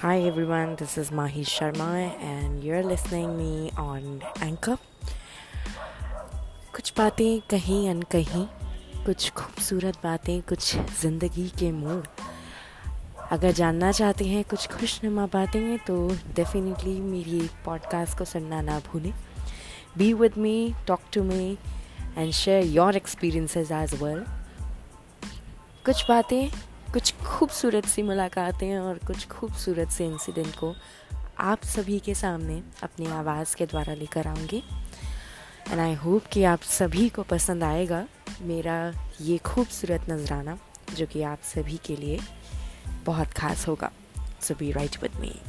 Hi everyone, this is Mahi Sharma and you're listening me on Anchor. कुछ बातें कहीं अन कहीं कुछ खूबसूरत बातें कुछ ज़िंदगी के मूड। अगर जानना चाहते हैं कुछ खुशनुमा बातें तो डेफिनेटली मेरी पॉडकास्ट को सुनना ना भूलें। Be with me talk to me and share your experiences as well कुछ बातें कुछ खूबसूरत सी मुलाकातें और कुछ खूबसूरत से इंसिडेंट को आप सभी के सामने अपनी आवाज़ के द्वारा लेकर आऊँगी। एंड आई होप कि आप सभी को पसंद आएगा मेरा ये खूबसूरत नजराना, जो कि आप सभी के लिए बहुत ख़ास होगा। So be right with me